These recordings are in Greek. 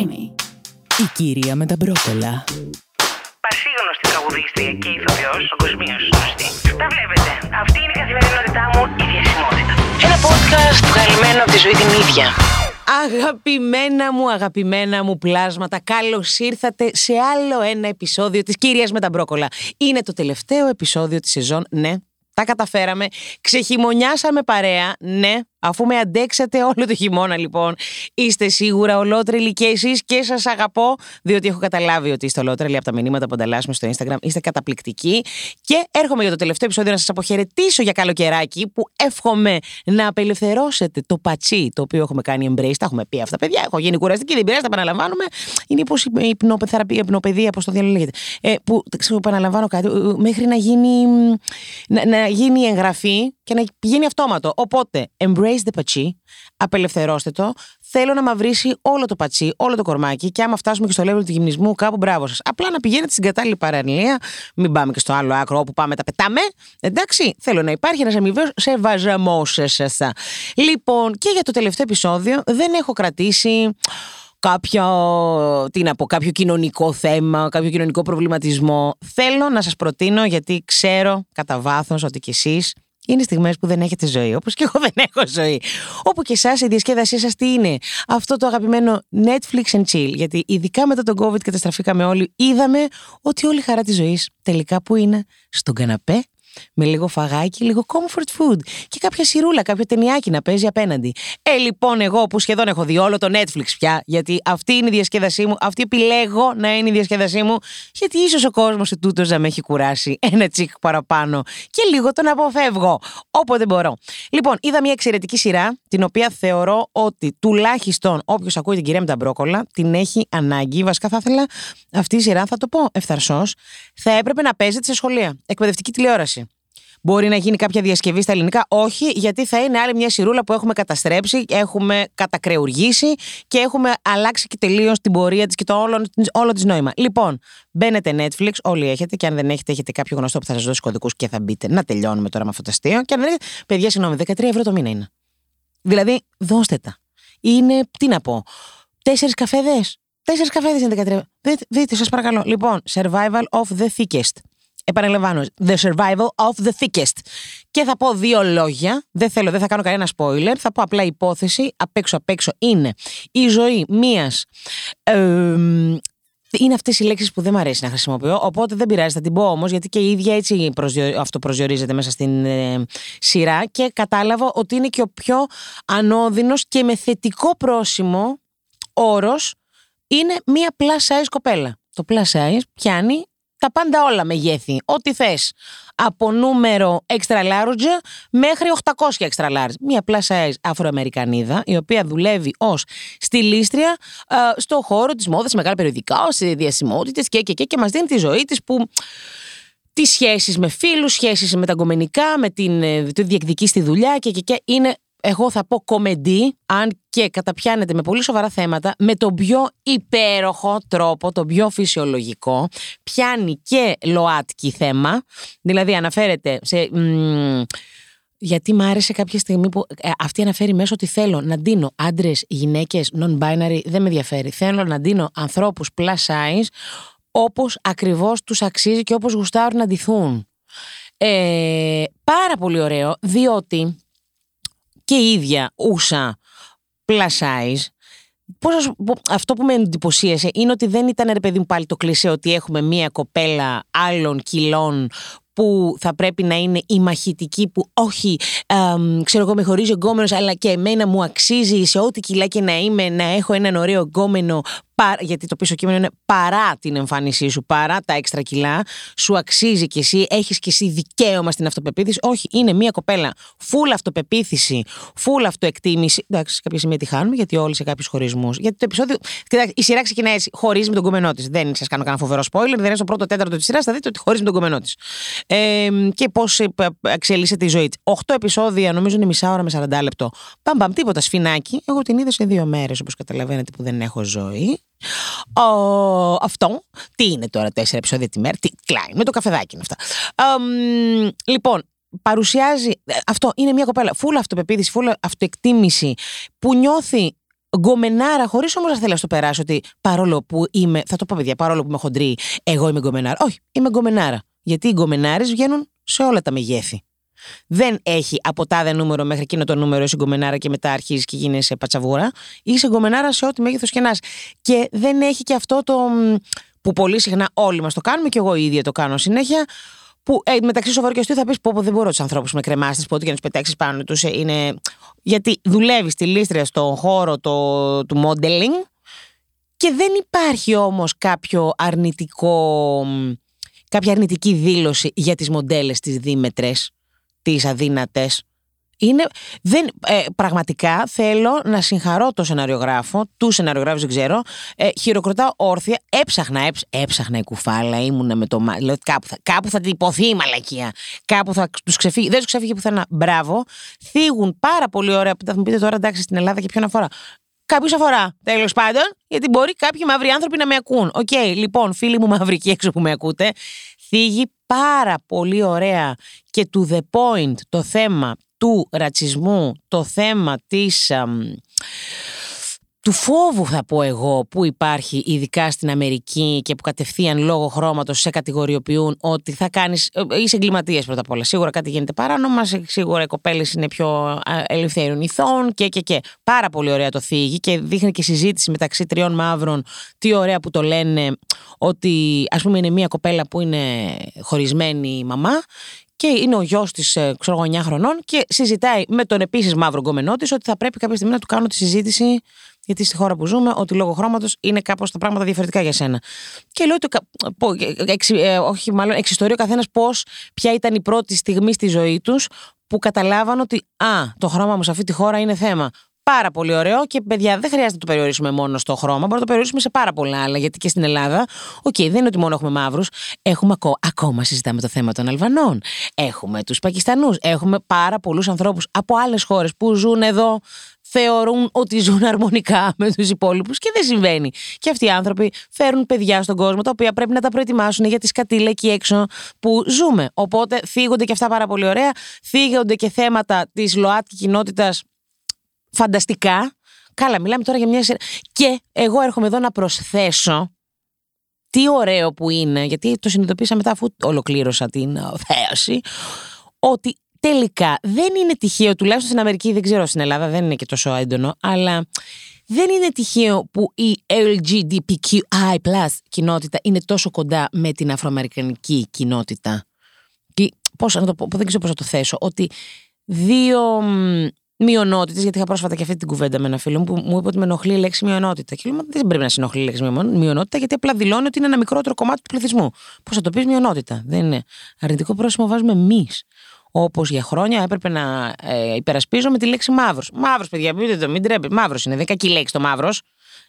Creamy. Η κυρία με τα μπρόκολα. Πασίγνωστη τραγουδίστρια και ηθοποιός, παγκοσμίω γνωστή. Τα βλέπετε. Αυτή είναι η καθημερινότητά μου, η διασημότητα. Ένα podcast βγαλμένο από τη ζωή την ίδια. Αγαπημένα μου, αγαπημένα μου πλάσματα, καλώς ήρθατε σε άλλο ένα επεισόδιο της Κυρίας με τα Μπρόκολα. Είναι το τελευταίο επεισόδιο της σεζόν, ναι, τα καταφέραμε. Ξεχειμονιάσαμε παρέα, ναι, Αφού με αντέξατε όλο το χειμώνα, λοιπόν, είστε σίγουρα ολότρελοι και εσείς και σας αγαπώ, διότι έχω καταλάβει ότι είστε ολότρελοι από τα μηνύματα που ανταλλάσσουμε στο Instagram. Είστε καταπληκτικοί. Και έρχομαι για το τελευταίο επεισόδιο να σας αποχαιρετήσω για καλοκαιράκι, που εύχομαι να απελευθερώσετε το πατσί το οποίο έχουμε κάνει embrace. Τα έχουμε πει αυτά, παιδιά. Έχω γίνει κουραστική, δεν πειράζει, τα επαναλαμβάνουμε. Είναι πω η υπνοπεδία, υπνοπαιδεία, πώς το διαλέγετε. Ε, που ξέρω, επαναλαμβάνω κάτι, ε, μέχρι να γίνει, να, να γίνει εγγραφή και να πηγαίνει αυτόματο. Οπότε, embrace embrace the πατσί, απελευθερώστε το. Θέλω να μαυρίσει όλο το πατσί, όλο το κορμάκι και άμα φτάσουμε και στο level του γυμνισμού, κάπου μπράβο σας. Απλά να πηγαίνετε στην κατάλληλη παρανομία, μην πάμε και στο άλλο άκρο όπου πάμε τα πετάμε. Εντάξει, θέλω να υπάρχει ένας αμοιβαίος σεβασμός σα. Λοιπόν, και για το τελευταίο επεισόδιο δεν έχω κρατήσει κάποιο, τι να πω, κάποιο κοινωνικό θέμα, κάποιο κοινωνικό προβληματισμό. Θέλω να σας προτείνω, γιατί ξέρω κατά βάθος ότι κι εσείς είναι στιγμές που δεν έχετε ζωή, όπως και εγώ δεν έχω ζωή. Όπου και εσάς η διασκέδασή σας τι είναι; Αυτό το αγαπημένο Netflix and chill. Γιατί ειδικά μετά τον COVID καταστραφήκαμε όλοι, είδαμε ότι όλη η χαρά της ζωής τελικά που είναι; Στον καναπέ με λίγο φαγάκι, λίγο comfort food και κάποια σιρούλα, κάποιο ταινιάκι να παίζει απέναντι. Ε, λοιπόν, εγώ που σχεδόν έχω δει όλο το Netflix πια, γιατί αυτή είναι η διασκέδασή μου, αυτή επιλέγω να είναι η διασκέδασή μου, γιατί ίσως ο κόσμος σε τούτος να με έχει κουράσει ένα τσικ παραπάνω και λίγο τον αποφεύγω. Όποτε μπορώ. Λοιπόν, είδα μια εξαιρετική σειρά, την οποία θεωρώ ότι τουλάχιστον όποιος ακούει την κυρία με τα μπρόκολα την έχει ανάγκη. Βασικά θα ήθελα αυτή η σειρά, θα το πω ευθαρσώ, θα έπρεπε να παίζεται σε σχολεία. Εκπαιδευτική τηλεόραση. Μπορεί να γίνει κάποια διασκευή στα ελληνικά. Όχι, γιατί θα είναι άλλη μια σιρούλα που έχουμε καταστρέψει, έχουμε κατακρεουργήσει και έχουμε αλλάξει και τελείως την πορεία της και το όλο, όλο της νόημα. Λοιπόν, μπαίνετε Netflix, όλοι έχετε, και αν δεν έχετε, έχετε κάποιο γνωστό που θα σας δώσει κωδικούς και θα μπείτε. Να τελειώνουμε τώρα με αυτό το αστείο. Και αν δεν έχετε, παιδιά, συγγνώμη, 13 ευρώ το μήνα είναι. Δηλαδή, δώστε τα. Είναι, τι να πω, τέσσερις καφέδες. Τέσσερις καφέδες είναι 13 ευρώ. Δείτε, δείτε σας παρακαλώ. Λοιπόν, survival of the thickest. Επαναλαμβάνω, The Survival of the Thickest. Και θα πω δύο λόγια. Δεν θέλω, δεν θα κάνω κανένα spoiler. Θα πω απλά υπόθεση. Απ' έξω, απ' έξω είναι η ζωή μία. είναι αυτές οι λέξεις που δεν μου αρέσει να χρησιμοποιώ. Οπότε δεν πειράζει, θα την πω όμως, γιατί και η ίδια έτσι αυτό προσδιορίζεται μέσα στην ε, σειρά. Και κατάλαβα ότι είναι και ο πιο ανώδυνος και με θετικό πρόσημο όρος είναι μία plus size κοπέλα. Το plus size πιάνει τα πάντα όλα μεγέθη. Ό,τι θες. Από νούμερο extra large μέχρι 800 extra large. Μία plus size Αφροαμερικανίδα, η οποία δουλεύει ως στυλίστρια ε, στο χώρο της μόδας, σε μεγάλα περιοδικά, σε διασημότητες και, και, και, και μας δίνει τη ζωή της που τις σχέσεις με φίλους, σχέσεις με τα γκομενικά, με την, ε, το διεκδική στη δουλειά και, και, και είναι εγώ θα πω κομεντή, αν και καταπιάνεται με πολύ σοβαρά θέματα, με τον πιο υπέροχο τρόπο, τον πιο φυσιολογικό, πιάνει και ΛΟΑΤΚΙ θέμα, δηλαδή αναφέρεται σε... γιατί μ' άρεσε κάποια στιγμή που ε, αυτή αναφέρει μέσω ότι θέλω να ντύνω άντρες, γυναίκες, non-binary, δεν με ενδιαφέρει. Θέλω να ντύνω ανθρώπους plus size, όπως ακριβώς τους αξίζει και όπως γουστάρουν να ντυθούν. Ε, πάρα πολύ ωραίο, διότι και η ίδια ούσα plus size. Πώς, αυτό που με εντυπωσίασε είναι ότι δεν ήταν ρε παιδί μου πάλι το κλισέ ότι έχουμε μία κοπέλα άλλων κιλών που θα πρέπει να είναι η μαχητική που όχι, ξέρω εγώ με χωρίζει εγκόμενος αλλά και εμένα μου αξίζει σε ό,τι κιλά και να είμαι να έχω έναν ωραίο εγκόμενο γιατί το πίσω κείμενο είναι παρά την εμφάνισή σου, παρά τα έξτρα κιλά, σου αξίζει κι εσύ, έχεις κι εσύ δικαίωμα στην αυτοπεποίθηση. Όχι, είναι μια κοπέλα full αυτοπεποίθηση, full αυτοεκτίμηση. Εντάξει, σε κάποια σημεία τη χάνουμε, γιατί όλοι σε κάποιους χωρισμούς. Γιατί το επεισόδιο. Κοιτάξτε, η σειρά ξεκινάει έτσι, χωρίζει με τον κομμενό της. Δεν σας κάνω κανένα φοβερό spoiler, δεν είναι στο πρώτο τέταρτο της σειράς, θα δείτε ότι χωρίζει με τον κομμενό της. Ε, και πώς εξελίσσεται η ζωή της. Οχτώ επεισόδια, νομίζω είναι μισά ώρα με 40 λεπτό. Παμ, παμ, τίποτα σφινάκι. Εγώ την είδα σε δύο μέρες, όπως καταλαβαίνετε, που δεν έχω ζωή. Ο, αυτό, τι είναι τώρα, τέσσερα επεισόδια τη μέρα, τι κλάει, με το καφεδάκι είναι αυτά. λοιπόν, παρουσιάζει, ε, αυτό είναι μια κοπέλα, φούλα αυτοπεποίθηση, φούλα αυτοεκτίμηση, που νιώθει γκομενάρα, χωρίς όμως να θέλω να στο περάσω ότι παρόλο που είμαι. Θα το πω, παιδιά, παρόλο που είμαι χοντρή, εγώ είμαι γκομενάρα. Όχι, είμαι γκομενάρα. Γιατί οι γκομενάρες βγαίνουν σε όλα τα μεγέθη. Δεν έχει από τάδε νούμερο μέχρι εκείνο το νούμερο είσαι γκομενάρα και μετά αρχίζεις και γίνεσαι πατσαβούρα. Είσαι γκομενάρα σε ό,τι μέγεθος και να είσαι. Και δεν έχει και αυτό το. μ, που πολύ συχνά όλοι μας το κάνουμε και εγώ ίδια το κάνω συνέχεια. Που ε, μεταξύ σοβαρού και αστείου θα πεις: Πω, πω, δεν μπορώ τους ανθρώπους κρεμάστρες, που ό,τι και να τους πετάξεις πάνω τους είναι. Γιατί δουλεύει στυλίστρια στον χώρο το, του modeling και δεν υπάρχει όμως κάποιο αρνητικό, μ, κάποια αρνητική δήλωση για τις μοντέλες τις δίμετρες, τις αδύνατες. Είναι, δεν, ε, πραγματικά θέλω να συγχαρώ το σεναριογράφο, τους σεναριογράφου δεν ξέρω, ε, χειροκροτάω όρθια, έψαχνα, έψ, έψαχνα η κουφάλα, ήμουνα με το μάτι, λέω κάπου θα, κάπου θα τυπωθεί η μαλακία, κάπου θα τους ξεφύγει, δεν τους ξεφύγει πουθενά, μπράβο, θίγουν πάρα πολύ ωραία, που θα μου πείτε τώρα εντάξει στην Ελλάδα και ποιον αφορά. Κάποιους αφορά, τέλος πάντων, γιατί μπορεί κάποιοι μαύροι άνθρωποι να με ακούν. Οκ, λοιπόν, φίλοι μου μαύροι εκεί έξω που με ακούτε, θίγει πάρα πολύ ωραία και to the point το θέμα του ρατσισμού, το θέμα της, αμ, του φόβου θα πω εγώ που υπάρχει ειδικά στην Αμερική και που κατευθείαν λόγω χρώματος σε κατηγοριοποιούν ότι θα κάνεις, ε, είσαι εγκληματίας πρώτα απ' όλα. Σίγουρα κάτι γίνεται παράνομα, σε- σίγουρα οι κοπέλες είναι πιο α, ελευθέρων ηθών και και και. Πάρα πολύ ωραία το θίγει και δείχνει και συζήτηση μεταξύ τριών μαύρων. Τι ωραία που το λένε ότι ας πούμε είναι μια κοπέλα που είναι χωρισμένη μαμά και είναι ο γιος της, ξέρω εγώ, 9 χρονών και συζητάει με τον επίσης μαύρο γκομενό της ότι θα πρέπει κάποια στιγμή να του κάνω τη συζήτηση, γιατί στη χώρα που ζούμε, ότι λόγω χρώματος είναι κάπως τα πράγματα διαφορετικά για σένα. Και λέω, ότι, κα- πω- εξι- ε, όχι, μάλλον εξιστορεί ο καθένας πώς, ποια ήταν η πρώτη στιγμή στη ζωή τους που καταλάβαν ότι Α, το χρώμα μου σε αυτή τη χώρα είναι θέμα. Πάρα πολύ ωραίο και παιδιά δεν χρειάζεται να το περιορίσουμε μόνο στο χρώμα, μπορούμε να το περιορίσουμε σε πάρα πολλά άλλα. Γιατί και στην Ελλάδα, οκ, δεν είναι ότι μόνο έχουμε μαύρους, έχουμε ακό- ακόμα συζητάμε το θέμα των Αλβανών. Έχουμε τους Πακιστανούς, έχουμε πάρα πολλούς ανθρώπους από άλλες χώρες που ζουν εδώ, θεωρούν ότι ζουν αρμονικά με τους υπόλοιπους και δεν συμβαίνει. Και αυτοί οι άνθρωποι φέρουν παιδιά στον κόσμο τα οποία πρέπει να τα προετοιμάσουν για τη σκατήλα εκεί έξω που ζούμε. Οπότε θίγονται και αυτά πάρα πολύ ωραία. Θίγονται και θέματα της ΛΟΑΤΚΙ κοινότητας φανταστικά. Καλά, μιλάμε τώρα για μια σειρά. Και εγώ έρχομαι εδώ να προσθέσω τι ωραίο που είναι, γιατί το συνειδητοποίησα μετά αφού ολοκλήρωσα την ε, θέαση, ότι τελικά δεν είναι τυχαίο, τουλάχιστον στην Αμερική, δεν ξέρω στην Ελλάδα, δεν είναι και τόσο έντονο, αλλά δεν είναι τυχαίο που η LGBTQI κοινότητα είναι τόσο κοντά με την αφροαμερικανική κοινότητα. Και πώς να το πω, δεν ξέρω πώς να το θέσω, ότι δύο μειονότητες, γιατί είχα πρόσφατα και αυτή την κουβέντα με ένα φίλο μου που μου είπε ότι με ενοχλεί η λέξη μειονότητα. Και λέω, «Μα δεν πρέπει να συνοχλεί η λέξη μειονο- μειονότητα, γιατί απλά δηλώνει ότι είναι ένα μικρότερο κομμάτι του πληθυσμού. Πώς θα το πεις μειονότητα; Δεν είναι. Αρνητικό πρόσημο βάζουμε εμείς. Όπως για χρόνια έπρεπε να ε, υπερασπίζομαι τη λέξη μαύρος. Μαύρος, παιδιά, μην το, μην τρέπετε. Μαύρος είναι. Δεν κακή λέξη το μαύρος.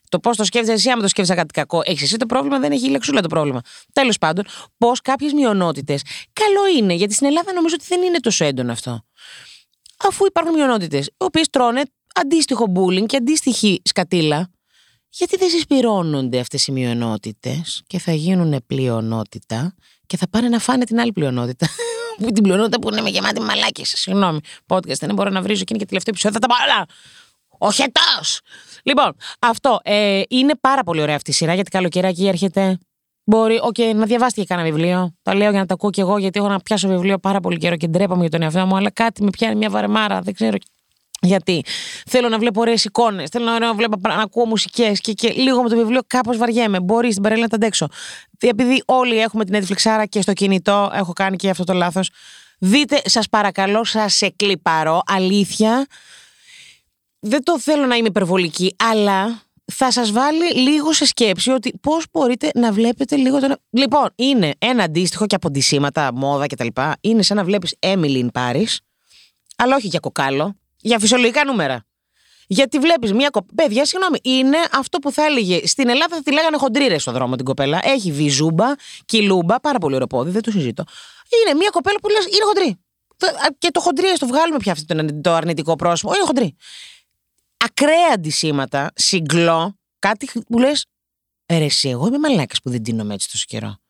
Το πώς το σκέφτεσαι εσύ, άμα το σκέφτεσαι κάτι κακό. Έχεις εσύ το πρόβλημα, δεν έχει η λεξούλα το πρόβλημα. Τέλος πάντων, πώς κάποιες μειονότητες. Καλό είναι, γιατί στην Ελλάδα νομίζω ότι δεν είναι τόσο έντονο αυτό αφού υπάρχουν μειονότητες, οι οποίες τρώνε αντίστοιχο bullying και αντίστοιχη σκατήλα, γιατί δεν συσπηρώνονται αυτές οι μειονότητες και θα γίνουν πλειονότητα και θα πάνε να φάνε την άλλη πλειονότητα. Που την πλειονότητα που είναι με γεμάτη μαλάκε. Συγγνώμη, podcast δεν μπορώ να βρίζω και είναι και τελευταίο επεισόδιο. Θα τα πάω όλα. Ο χετός! Λοιπόν, αυτό. Ε, είναι πάρα πολύ ωραία αυτή η σειρά γιατί καλοκαιράκι έρχεται. Μπορεί, οκ, να διαβάσετε και κάνα βιβλίο. Τα λέω για να τα ακούω κι εγώ, γιατί έχω να πιάσω βιβλίο πάρα πολύ καιρό και ντρέπομαι για τον εαυτό μου, αλλά κάτι με πιάνει μια βαρεμάρα. Δεν ξέρω γιατί. Θέλω να βλέπω ωραίες εικόνες, θέλω να, να, βλέπω, να ακούω μουσικές και, και λίγο με το βιβλίο κάπως βαριέμαι. Μπορεί στην παραλία να τα αντέξω. Επειδή όλοι έχουμε την Netflix άρα και στο κινητό, έχω κάνει και αυτό το λάθος. Δείτε, σας παρακαλώ, σας εκλυπαρώ, αλήθεια. Δεν το θέλω να είμαι υπερβολική, αλλά θα σας βάλει λίγο σε σκέψη ότι πώς μπορείτε να βλέπετε λίγο τον... Λοιπόν, είναι ένα αντίστοιχο και από ντυσίματα, μόδα κτλ. Είναι σαν να βλέπεις Emily in Paris, αλλά όχι για κοκάλο, για φυσιολογικά νούμερα. Γιατί βλέπεις μια κοπέλα. Παιδιά, συγγνώμη, είναι αυτό που θα έλεγε. Στην Ελλάδα θα τη λέγανε χοντρήρε στον δρόμο την κοπέλα. Έχει βυζούμπα, κιλούμπα, πάρα πολύ ωραίο πόδι, δεν το συζητώ. Είναι μια κοπέλα που λες είναι χοντρή. Και το χοντρή, ας το βγάλουμε πια αυτό το αρνητικό πρόσωπο. Είναι χοντρή. Ακραία αντισήματα, συγκλώ, κάτι που λες. Ρε, εσύ, εγώ είμαι μαλάκας που δεν τίνομαι έτσι τόσο καιρό.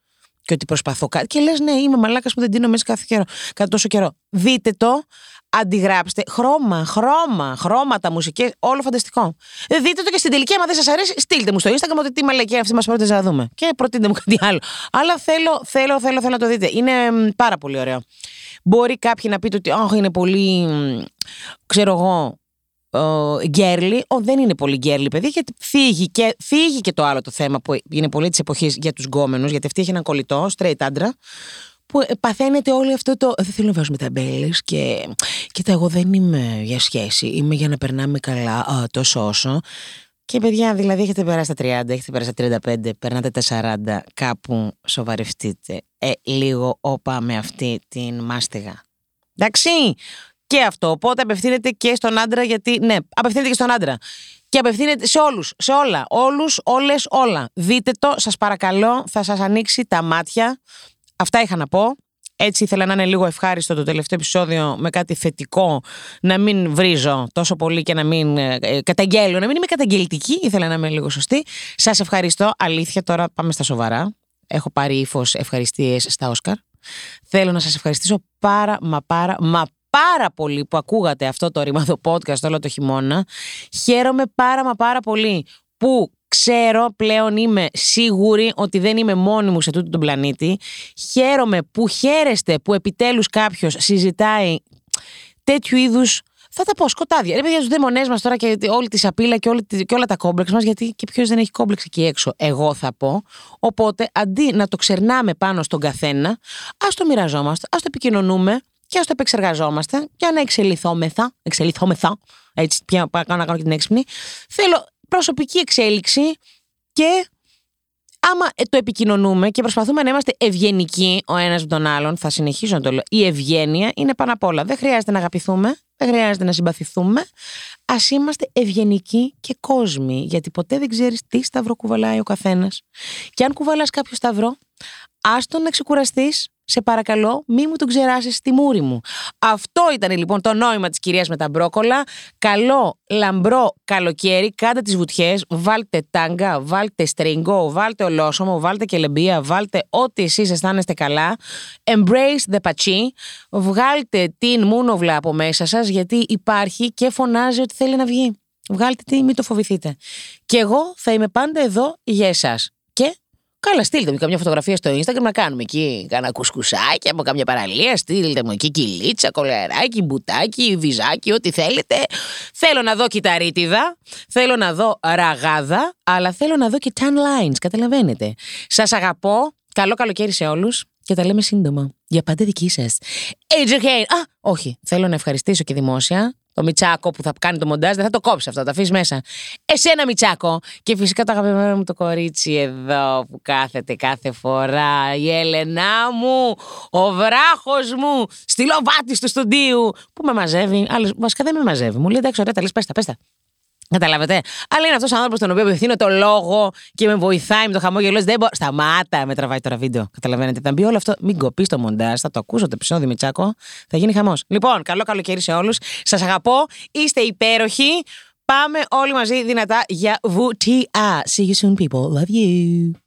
Και ότι προσπαθώ κάτι. Και λες, ναι, είμαι μαλάκας που δεν τίνω μέσα κάθε, καιρό, κάθε τόσο καιρό. Δείτε το, αντιγράψτε. Χρώμα, χρώμα, χρώματα, μουσικέ, όλο φανταστικό. Ε, δείτε το και στην τελική, άμα δεν σας αρέσει, στείλτε μου στο Instagram ότι τι μαλακία αυτή μας πρότεινε να δούμε. Και προτείνετε μου κάτι άλλο. Αλλά θέλω, θέλω, θέλω, θέλω να το δείτε. Είναι μ, πάρα πολύ ωραίο. Μπορεί κάποιοι να πείτε ότι oh, είναι πολύ, μ, ξέρω εγώ, γκέρλι. Ο, δεν είναι πολύ γκέρλι, παιδί, γιατί φύγει και, φύγει και το άλλο το θέμα που είναι πολύ της εποχής για τους γκόμενους, γιατί αυτή έχει έναν κολλητό, straight άντρα, που ε, παθαίνετε όλο αυτό το. Δεν θέλω να βάζουμε ταμπέλε και. Κοίτα, εγώ δεν είμαι για σχέση. Είμαι για να περνάμε καλά α, τόσο όσο. Και παιδιά, δηλαδή έχετε περάσει τα 30, έχετε περάσει τα 35, περνάτε τα 40, κάπου σοβαρευτείτε. Ε, λίγο όπα με αυτή την μάστιγα. Εντάξει, και αυτό. Οπότε απευθύνεται και στον άντρα, γιατί. Ναι, απευθύνεται και στον άντρα. Και απευθύνεται σε όλους, σε όλα. Όλους, όλες, όλα. Δείτε το, σας παρακαλώ, θα σας ανοίξει τα μάτια. Αυτά είχα να πω. Έτσι ήθελα να είναι λίγο ευχάριστο το τελευταίο επεισόδιο με κάτι θετικό, να μην βρίζω τόσο πολύ και να μην ε, ε, καταγγέλω, να μην είμαι καταγγελτική, ήθελα να είμαι λίγο σωστή. Σας ευχαριστώ, αλήθεια τώρα πάμε στα σοβαρά. Έχω πάρει ύφος ευχαριστίες στα Όσκαρ. Θέλω να σας ευχαριστήσω πάρα μα πάρα μα πάρα πολύ που ακούγατε αυτό το ρημάδο podcast όλο το χειμώνα. Χαίρομαι πάρα μα πάρα πολύ που ξέρω πλέον είμαι σίγουρη ότι δεν είμαι μόνη μου σε τούτο τον πλανήτη. Χαίρομαι που χαίρεστε που επιτέλους κάποιος συζητάει τέτοιου είδους θα τα πω σκοτάδια. Ρε παιδιά, τους δαίμονέ μας τώρα και όλη τη σαπίλα και, όλη, και όλα τα κόμπλεξ μας, γιατί και ποιος δεν έχει κόμπλεξ εκεί έξω, εγώ θα πω. Οπότε, αντί να το ξερνάμε πάνω στον καθένα, ας το μοιραζόμαστε, ας το επικοινωνούμε και ας το επεξεργαζόμαστε και να εξελιθόμεθα. Εξελιθόμεθα. Έτσι, πια πάω να κάνω και την έξυπνη. Θέλω προσωπική εξέλιξη και άμα ε, το επικοινωνούμε και προσπαθούμε να είμαστε ευγενικοί ο ένας με τον άλλον, θα συνεχίσω να το λέω. Η ευγένεια είναι πάνω απ' όλα. Δεν χρειάζεται να αγαπηθούμε, δεν χρειάζεται να συμπαθηθούμε. Α είμαστε ευγενικοί και κόσμοι, γιατί ποτέ δεν ξέρεις τι σταυρό κουβαλάει ο καθένας. Και αν κουβαλάς κάποιο σταυρό, άστον να ξεκουραστείς, σε παρακαλώ, μη μου τον ξεράσεις στη μούρη μου. Αυτό ήταν λοιπόν το νόημα της κυρίας με τα μπρόκολα. Καλό, λαμπρό καλοκαίρι, κάντε τις βουτιές, βάλτε τάγκα, βάλτε στριγκό, βάλτε ολόσωμο, βάλτε κελεμπία, βάλτε ό,τι εσείς αισθάνεστε καλά. Embrace the πατσί. Βγάλτε την μούνοβλα από μέσα σας, γιατί υπάρχει και φωνάζει ότι θέλει να βγει. Βγάλτε τη, μην το φοβηθείτε. Και εγώ θα είμαι πάντα εδώ για εσάς. Και Καλά, στείλτε μου καμιά φωτογραφία στο Instagram να κάνουμε εκεί κάνα κουσκουσάκι από καμιά παραλία. Στείλτε μου εκεί κυλίτσα, κολεράκι, μπουτάκι, βυζάκι, ό,τι θέλετε. Θέλω να δω κυταρίτιδα, θέλω να δω ραγάδα, αλλά θέλω να δω και tan lines. Καταλαβαίνετε. Σας αγαπώ. Καλό καλοκαίρι σε όλους και τα λέμε σύντομα. Για πάντα δική σας. Educate. Α, όχι. Θέλω να ευχαριστήσω και δημόσια το Μιτσάκο που θα κάνει το μοντάζ, δεν θα το κόψει αυτό, θα το αφήσει μέσα. Εσένα, Μιτσάκο. Και φυσικά το αγαπημένο μου το κορίτσι εδώ που κάθεται κάθε φορά. Η Έλενά μου, ο βράχος μου, στη λοβάτη του στοντίου. Που με μαζεύει. Άλλος, βασικά δεν με μαζεύει. Μου λέει εντάξει, ωραία, τα λες, πέστα, πέστα. Καταλαβαίνετε. Αλλά είναι αυτός ο άνθρωπος τον οποίο απευθύνω το λόγο και με βοηθάει με το χαμόγελο. Δεν μπορώ. Σταμάτα, με τραβάει τώρα βίντεο. Καταλαβαίνετε. Θα μπει όλο αυτό. Μην κοπείς το μοντάζ. Θα το ακούσω το επεισόδιο Μιτσάκο. Θα γίνει χαμός. Λοιπόν, καλό καλοκαίρι σε όλους. Σας αγαπώ. Είστε υπέροχοι. Πάμε όλοι μαζί δυνατά για βουτιά. See you soon, people. Love you.